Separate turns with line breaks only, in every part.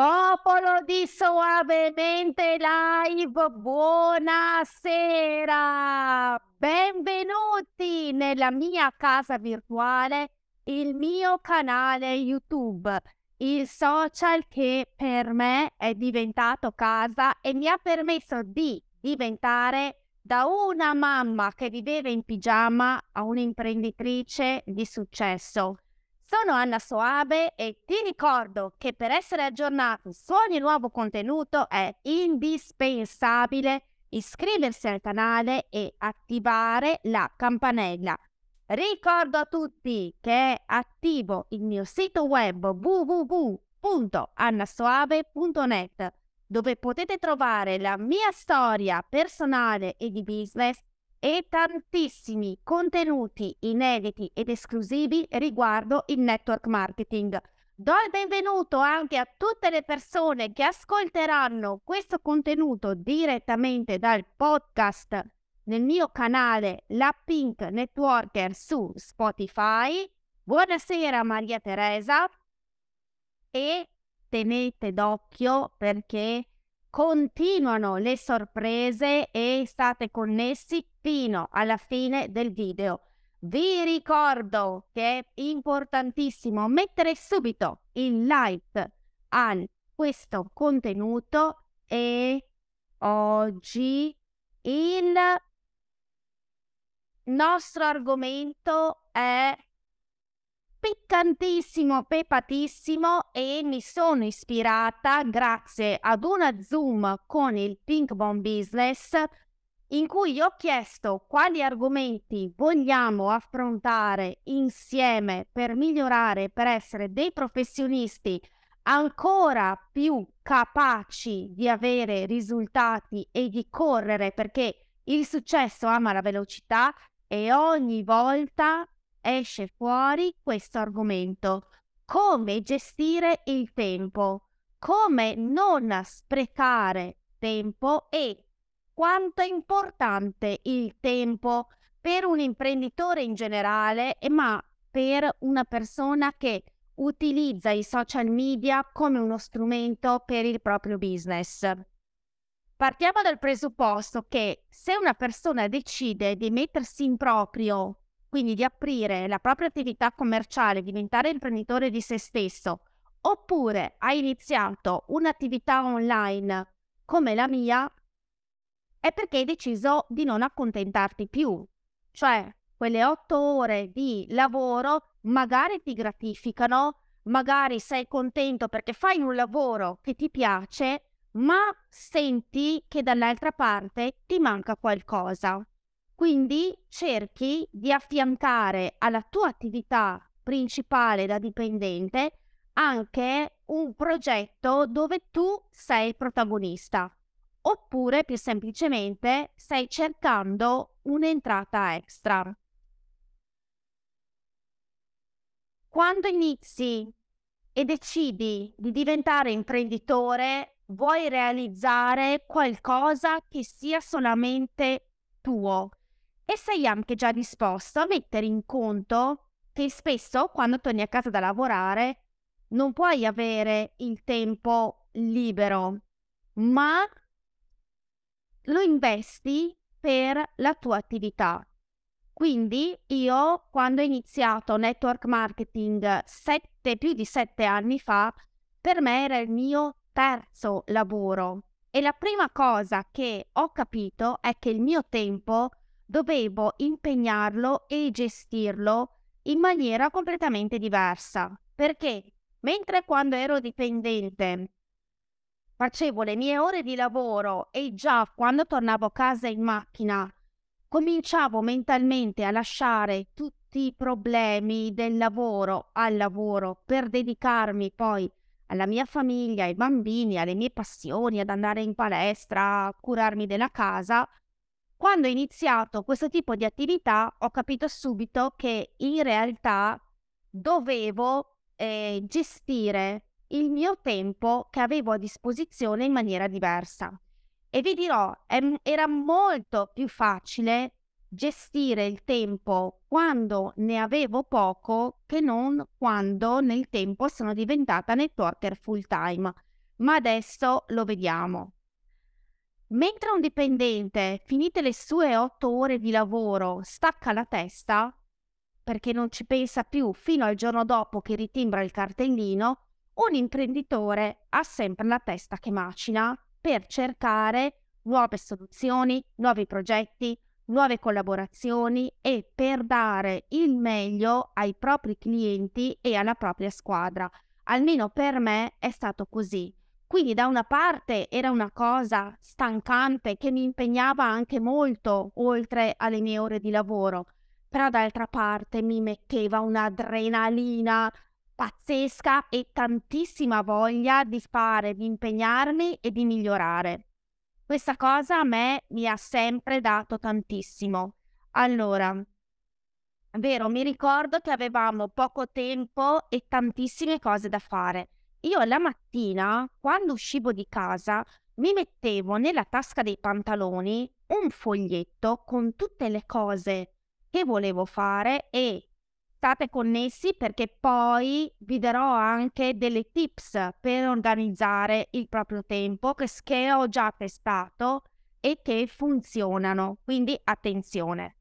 Popolo di Soavemente Live, buonasera! Benvenuti nella mia casa virtuale, il mio canale YouTube, il social che per me è diventato casa e mi ha permesso di diventare da una mamma che viveva in pigiama a un'imprenditrice di successo. Sono Anna Soabe e ti ricordo che per essere aggiornati su ogni nuovo contenuto è indispensabile iscriversi al canale e attivare la campanella. Ricordo a tutti che è attivo il mio sito web www.annasoave.net dove potete trovare la mia storia personale e di business e tantissimi contenuti inediti ed esclusivi riguardo il network marketing. Do il benvenuto anche a tutte le persone che ascolteranno questo contenuto direttamente dal podcast nel mio canale La Pink Networker su Spotify. Buonasera Maria Teresa e tenete d'occhio perché continuano le sorprese e state connessi fino alla fine del video. Vi ricordo che è importantissimo mettere subito il like a questo contenuto e oggi il nostro argomento è piccantissimo, pepatissimo e mi sono ispirata grazie ad una Zoom con il Pink Bomb Business in cui ho chiesto quali argomenti vogliamo affrontare insieme per migliorare, per essere dei professionisti ancora più capaci di avere risultati e di correre perché il successo ama la velocità e ogni volta esce fuori questo argomento. Come gestire il tempo, come non sprecare tempo e quanto è importante il tempo per un imprenditore in generale, ma per una persona che utilizza i social media come uno strumento per il proprio business. Partiamo dal presupposto che se una persona decide di mettersi in proprio quindi di aprire la propria attività commerciale, diventare imprenditore di se stesso, oppure hai iniziato un'attività online come la mia, è perché hai deciso di non accontentarti più. Cioè, quelle otto ore di lavoro magari ti gratificano, magari sei contento perché fai un lavoro che ti piace, ma senti che dall'altra parte ti manca qualcosa. Quindi cerchi di affiancare alla tua attività principale da dipendente anche un progetto dove tu sei protagonista. Oppure più semplicemente stai cercando un'entrata extra. Quando inizi e decidi di diventare imprenditore, vuoi realizzare qualcosa che sia solamente tuo, e sei anche già disposto a mettere in conto che spesso quando torni a casa da lavorare non puoi avere il tempo libero, ma lo investi per la tua attività. Quindi io quando ho iniziato network marketing sette, più di sette anni fa, per me era il mio terzo lavoro e la prima cosa che ho capito è che il mio tempo dovevo impegnarlo e gestirlo in maniera completamente diversa. Perché mentre quando ero dipendente facevo le mie ore di lavoro e già quando tornavo a casa in macchina cominciavo mentalmente a lasciare tutti i problemi del lavoro al lavoro per dedicarmi poi alla mia famiglia, ai bambini, alle mie passioni, ad andare in palestra, a curarmi della casa, quando ho iniziato questo tipo di attività ho capito subito che in realtà dovevo eh, gestire il mio tempo che avevo a disposizione in maniera diversa. E vi dirò, era molto più facile gestire il tempo quando ne avevo poco che non quando nel tempo sono diventata networker full time. ma adesso lo vediamo. Mentre un dipendente, finite le sue otto ore di lavoro, stacca la testa, perché non ci pensa più fino al giorno dopo che ritimbra il cartellino, un imprenditore ha sempre la testa che macina per cercare nuove soluzioni, nuovi progetti, nuove collaborazioni e per dare il meglio ai propri clienti e alla propria squadra. Almeno per me è stato così. Quindi da una parte era una cosa stancante che mi impegnava anche molto oltre alle mie ore di lavoro, però d'altra parte mi metteva un'adrenalina pazzesca e tantissima voglia di fare, di impegnarmi e di migliorare. Questa cosa a me mi ha sempre dato tantissimo. Allora, vero, mi ricordo che avevamo poco tempo e tantissime cose da fare. Io la mattina, quando uscivo di casa, mi mettevo nella tasca dei pantaloni un foglietto con tutte le cose che volevo fare e state connessi perché poi vi darò anche delle tips per organizzare il proprio tempo che, che ho già testato e che funzionano. Quindi attenzione.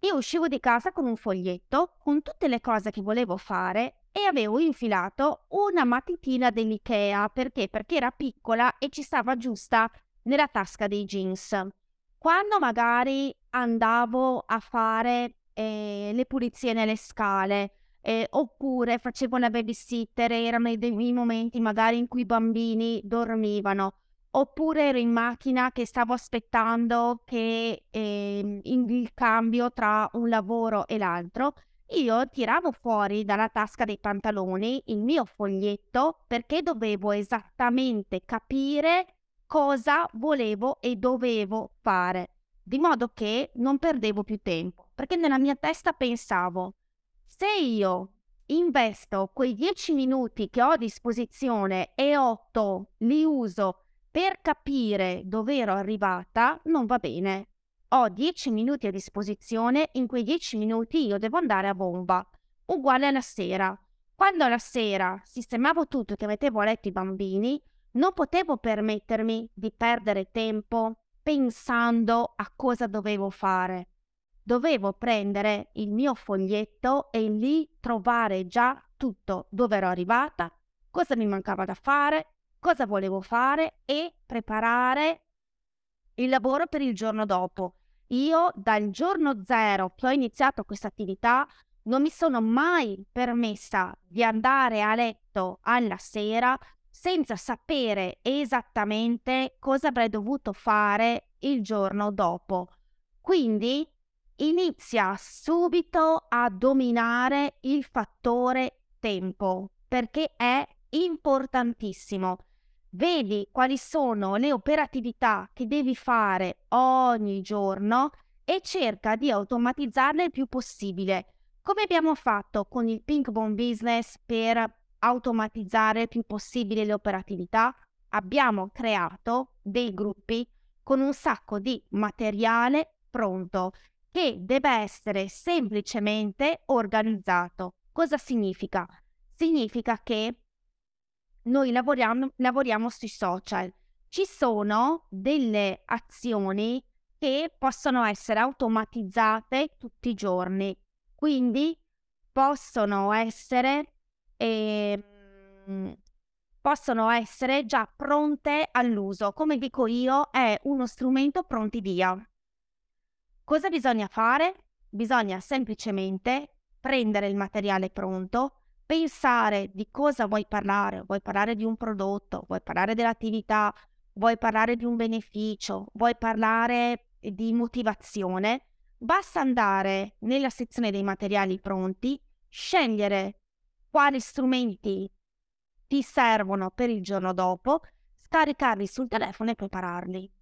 Io uscivo di casa con un foglietto con tutte le cose che volevo fare e avevo infilato una matitina dell'IKEA perché? Perché era piccola e ci stava giusta nella tasca dei jeans. Quando magari andavo a fare eh, le pulizie nelle scale, eh, oppure facevo una babysitter, erano dei momenti magari in cui i bambini dormivano, oppure ero in macchina che stavo aspettando che eh, il cambio tra un lavoro e l'altro, io tiravo fuori dalla tasca dei pantaloni il mio foglietto perché dovevo esattamente capire cosa volevo e dovevo fare di modo che non perdevo più tempo, perché nella mia testa pensavo, se io investo quei 10 minuti che ho a disposizione e 8 li uso per capire dove ero arrivata, non va bene. Ho 10 minuti a disposizione, in quei 10 minuti io devo andare a bomba. Uguale alla sera. Quando la sera sistemavo tutto e mettevo a letto i bambini, non potevo permettermi di perdere tempo pensando a cosa dovevo fare. Dovevo prendere il mio foglietto e lì trovare già tutto dove ero arrivata, cosa mi mancava da fare, cosa volevo fare e preparare il lavoro per il giorno dopo. Io dal giorno zero che ho iniziato questa attività non mi sono mai permessa di andare a letto alla sera senza sapere esattamente cosa avrei dovuto fare il giorno dopo. Quindi inizia subito a dominare il fattore tempo perché è importantissimo. Vedi quali sono le operatività che devi fare ogni giorno e cerca di automatizzarle il più possibile, come abbiamo fatto con il Pink Bone Business per automatizzare il più possibile le operatività, abbiamo creato dei gruppi con un sacco di materiale pronto che deve essere semplicemente organizzato. Cosa significa? Significa che noi lavoriamo, lavoriamo sui social. Ci sono delle azioni che possono essere automatizzate tutti i giorni, quindi possono essere e, ehm, possono essere già pronte all'uso. Come dico io, è uno strumento pronti via. Cosa bisogna fare? Bisogna semplicemente prendere il materiale pronto, pensare di cosa vuoi parlare, vuoi parlare di un prodotto, vuoi parlare dell'attività, vuoi parlare di un beneficio, vuoi parlare di motivazione, basta andare nella sezione dei materiali pronti, scegliere quali strumenti ti servono per il giorno dopo, scaricarli sul telefono e prepararli.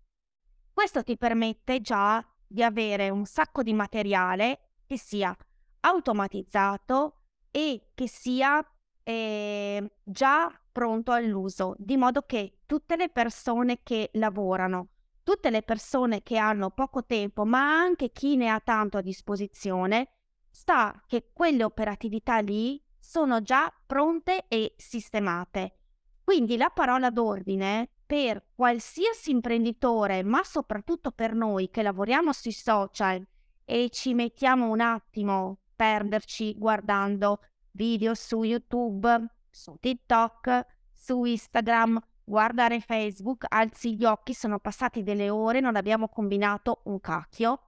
Questo ti permette già di avere un sacco di materiale che sia automatizzato e che sia eh, già pronto all'uso, di modo che tutte le persone che lavorano, tutte le persone che hanno poco tempo, ma anche chi ne ha tanto a disposizione, sta che quelle operatività lì sono già pronte e sistemate. Quindi la parola d'ordine per qualsiasi imprenditore, ma soprattutto per noi che lavoriamo sui social e ci mettiamo un attimo perderci guardando video su YouTube, su TikTok, su Instagram, guardare Facebook, alzi gli occhi, sono passati delle ore, non abbiamo combinato un cacchio.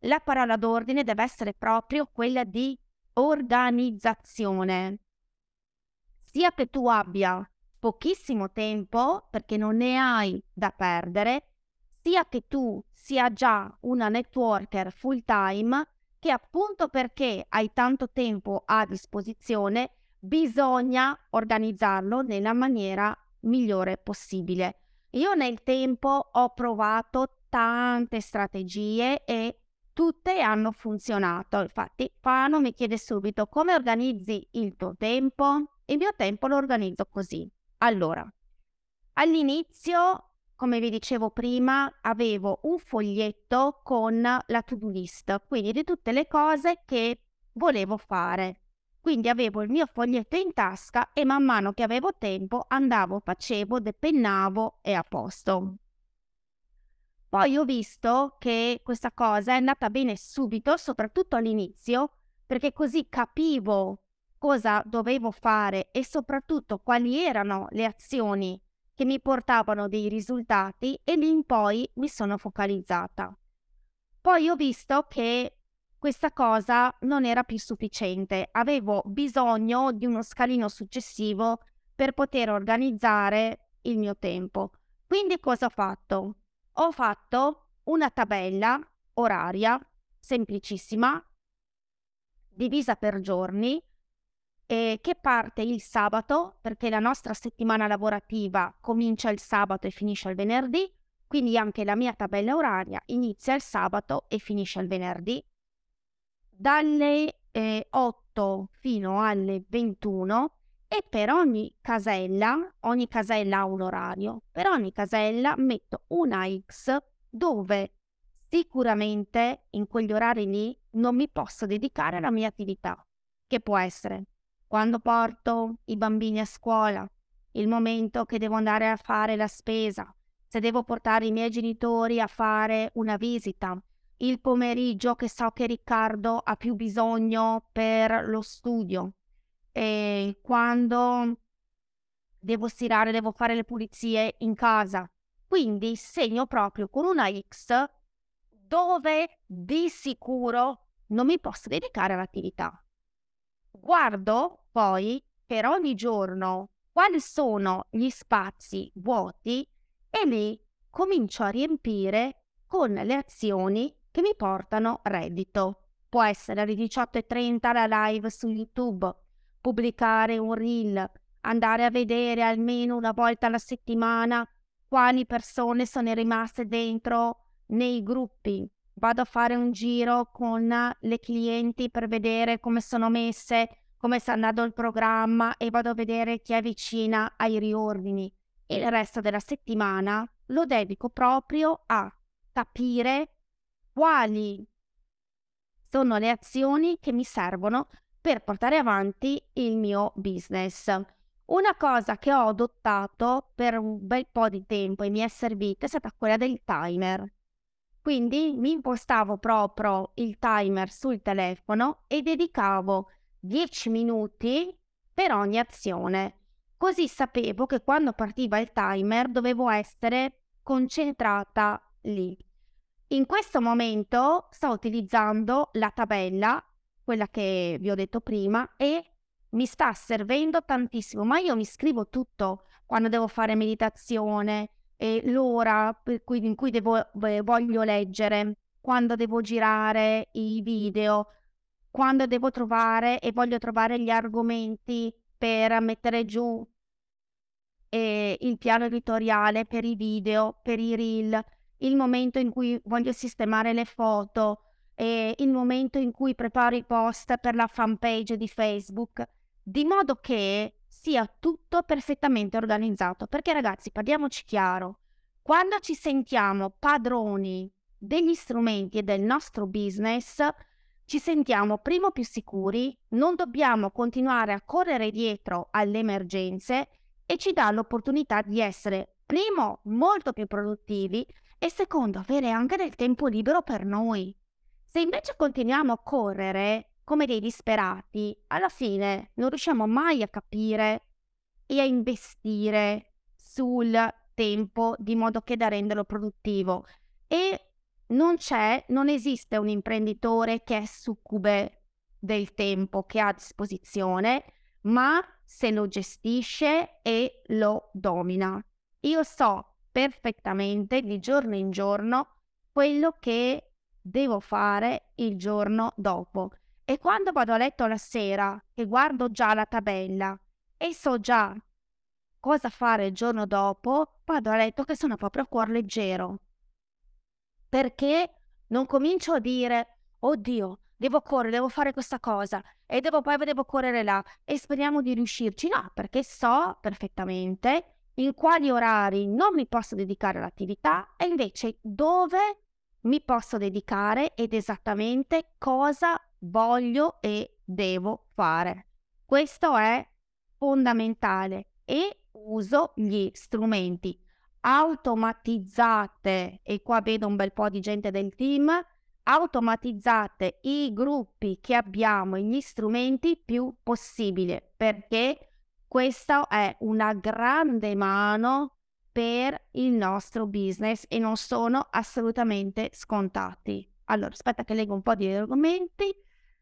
La parola d'ordine deve essere proprio quella di organizzazione. Sia che tu abbia pochissimo tempo perché non ne hai da perdere, sia che tu sia già una networker full time che appunto perché hai tanto tempo a disposizione bisogna organizzarlo nella maniera migliore possibile. Io nel tempo ho provato tante strategie e tutte hanno funzionato. Infatti, Fano mi chiede subito come organizzi il tuo tempo. Il mio tempo lo organizzo così. Allora, all'inizio come vi dicevo prima, avevo un foglietto con la to-do list, quindi di tutte le cose che volevo fare. Quindi avevo il mio foglietto in tasca e man mano che avevo tempo andavo, facevo, depennavo e a posto. Poi ho visto che questa cosa è andata bene subito, soprattutto all'inizio, perché così capivo cosa dovevo fare e soprattutto quali erano le azioni che mi portavano dei risultati e lì in poi mi sono focalizzata. Poi ho visto che questa cosa non era più sufficiente, avevo bisogno di uno scalino successivo per poter organizzare il mio tempo. Quindi cosa ho fatto? Ho fatto una tabella oraria semplicissima, divisa per giorni, eh, che parte il sabato, perché la nostra settimana lavorativa comincia il sabato e finisce il venerdì, quindi anche la mia tabella oraria inizia il sabato e finisce il venerdì. Dalle eh, 8 fino alle 21 e per ogni casella, ogni casella ha un orario, per ogni casella metto una X dove sicuramente in quegli orari lì non mi posso dedicare alla mia attività, che può essere quando porto i bambini a scuola, il momento che devo andare a fare la spesa, se devo portare i miei genitori a fare una visita, il pomeriggio che so che Riccardo ha più bisogno per lo studio, e quando devo stirare, devo fare le pulizie in casa. Quindi segno proprio con una X dove di sicuro non mi posso dedicare all'attività. Guardo poi per ogni giorno quali sono gli spazi vuoti e li comincio a riempire con le azioni che mi portano reddito. Può essere alle 18.30 la live su YouTube, pubblicare un reel, andare a vedere almeno una volta alla settimana quali persone sono rimaste dentro nei gruppi, vado a fare un giro con le clienti per vedere come sono messe, come sta andando il programma e vado a vedere chi è vicina ai riordini. E il resto della settimana lo dedico proprio a capire quali sono le azioni che mi servono per portare avanti il mio business. Una cosa che ho adottato per un bel po' di tempo e mi è servita è stata quella del timer. Quindi mi impostavo proprio il timer sul telefono e dedicavo 10 minuti per ogni azione. Così sapevo che quando partiva il timer dovevo essere concentrata lì. In questo momento sto utilizzando la tabella, quella che vi ho detto prima, e mi sta servendo tantissimo, ma io mi scrivo tutto quando devo fare meditazione, e l'ora cui, in cui devo, eh, voglio leggere, quando devo girare i video, quando devo trovare e voglio trovare gli argomenti per mettere giù eh, il piano editoriale per i video, per i reel, il momento in cui voglio sistemare le foto, eh, il momento in cui preparo i post per la fanpage di Facebook, di modo che sia tutto perfettamente organizzato. Perché ragazzi, parliamoci chiaro, quando ci sentiamo padroni degli strumenti e del nostro business, ci sentiamo primo più sicuri, non dobbiamo continuare a correre dietro alle emergenze e ci dà l'opportunità di essere, primo, molto più produttivi e secondo, avere anche del tempo libero per noi. Se invece continuiamo a correre come dei disperati, alla fine non riusciamo mai a capire e a investire sul tempo di modo che da renderlo produttivo. E non c'è, non esiste un imprenditore che è succube del tempo che ha a disposizione, ma se lo gestisce e lo domina. Io so perfettamente di giorno in giorno quello che devo fare il giorno dopo. E quando vado a letto la sera e guardo già la tabella e so già cosa fare il giorno dopo, vado a letto che sono proprio a cuor leggero. Perché non comincio a dire, oddio, devo correre, devo fare questa cosa e devo poi devo correre là e speriamo di riuscirci. No, perché so perfettamente in quali orari non mi posso dedicare all'attività e invece dove mi posso dedicare ed esattamente cosa voglio e devo fare. Questo è fondamentale e uso gli strumenti automatizzate e qua vedo un bel po' di gente del team automatizzate i gruppi che abbiamo e gli strumenti più possibile perché questa è una grande mano per il nostro business e non sono assolutamente scontati. Allora, aspetta che leggo un po' di argomenti.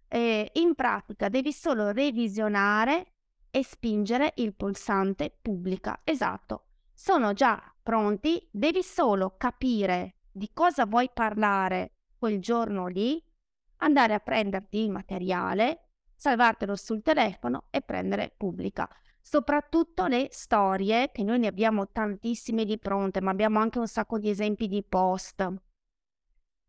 Eh, in pratica devi solo revisionare e spingere il pulsante pubblica. Esatto, sono già pronti, devi solo capire di cosa vuoi parlare quel giorno lì, andare a prenderti il materiale, salvartelo sul telefono e prendere pubblica. Soprattutto le storie, che noi ne abbiamo tantissime di pronte, ma abbiamo anche un sacco di esempi di post.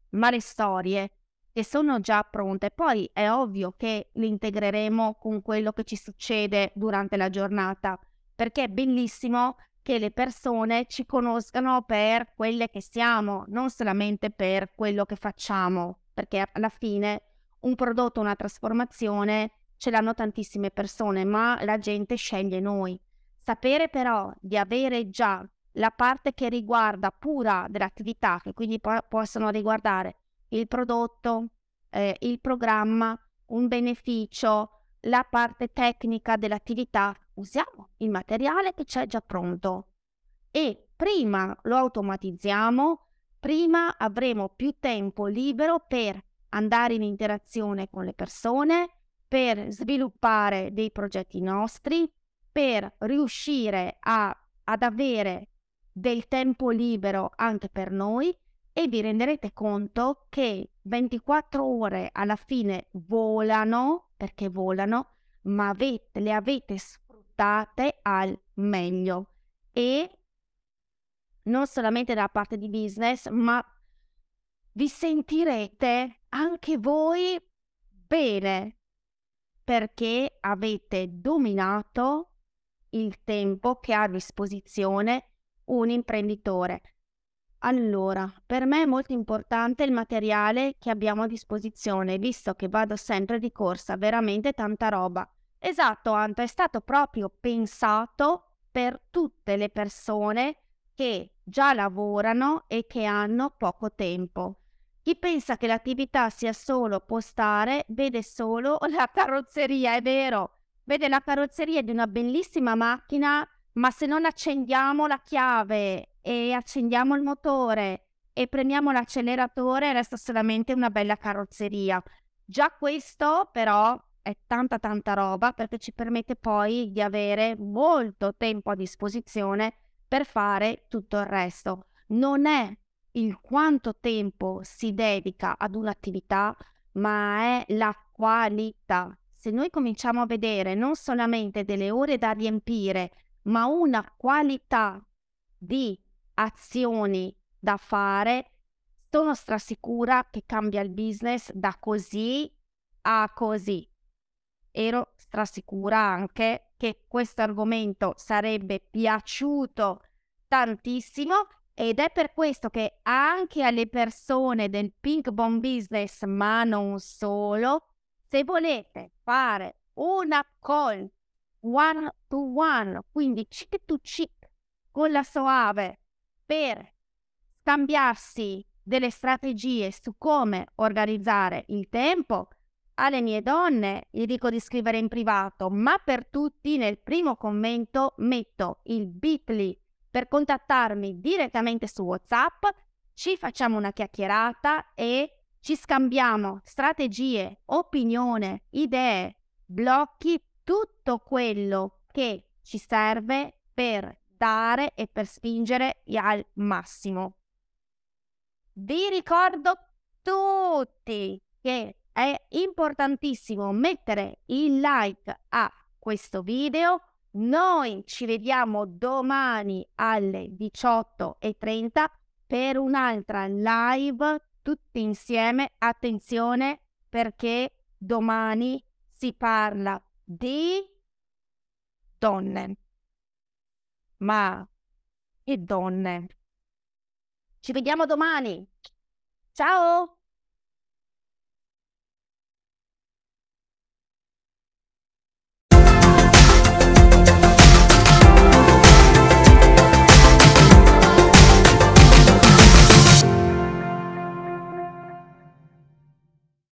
Ma le storie che sono già pronte, poi è ovvio che le integreremo con quello che ci succede durante la giornata, perché è bellissimo che le persone ci conoscano per quelle che siamo, non solamente per quello che facciamo, perché alla fine un prodotto, una trasformazione ce l'hanno tantissime persone, ma la gente sceglie noi. Sapere però di avere già la parte che riguarda pura dell'attività, che quindi po- possono riguardare il prodotto, eh, il programma, un beneficio, la parte tecnica dell'attività, usiamo il materiale che c'è già pronto. E prima lo automatizziamo, prima avremo più tempo libero per andare in interazione con le persone, per sviluppare dei progetti nostri, per riuscire a, ad avere del tempo libero anche per noi e vi renderete conto che 24 ore alla fine volano, perché volano, ma avete, le avete sfruttate al meglio e non solamente dalla parte di business, ma vi sentirete anche voi bene perché avete dominato il tempo che ha a disposizione un imprenditore. Allora, per me è molto importante il materiale che abbiamo a disposizione, visto che vado sempre di corsa, veramente tanta roba. Esatto, Anto, è stato proprio pensato per tutte le persone che già lavorano e che hanno poco tempo. Chi pensa che l'attività sia solo postare vede solo la carrozzeria, è vero, vede la carrozzeria di una bellissima macchina, ma se non accendiamo la chiave e accendiamo il motore e premiamo l'acceleratore resta solamente una bella carrozzeria. Già questo però è tanta tanta roba perché ci permette poi di avere molto tempo a disposizione per fare tutto il resto. Non è il quanto tempo si dedica ad un'attività, ma è la qualità. Se noi cominciamo a vedere non solamente delle ore da riempire, ma una qualità di azioni da fare, sono strasicura che cambia il business da così a così. Ero strasicura anche che questo argomento sarebbe piaciuto tantissimo ed è per questo che anche alle persone del Pink Bomb Business, ma non solo, se volete fare una call one to one, quindi cheek to cheek con la Soave per scambiarsi delle strategie su come organizzare il tempo, alle mie donne gli dico di scrivere in privato, ma per tutti nel primo commento metto il bit.ly per contattarmi direttamente su WhatsApp, ci facciamo una chiacchierata e ci scambiamo strategie, opinione, idee, blocchi, tutto quello che ci serve per dare e per spingere al massimo. Vi ricordo tutti che è importantissimo mettere il like a questo video. Noi ci vediamo domani alle 18.30 per un'altra live tutti insieme. Attenzione perché domani si parla di donne. Ma che donne? Ci vediamo domani. Ciao!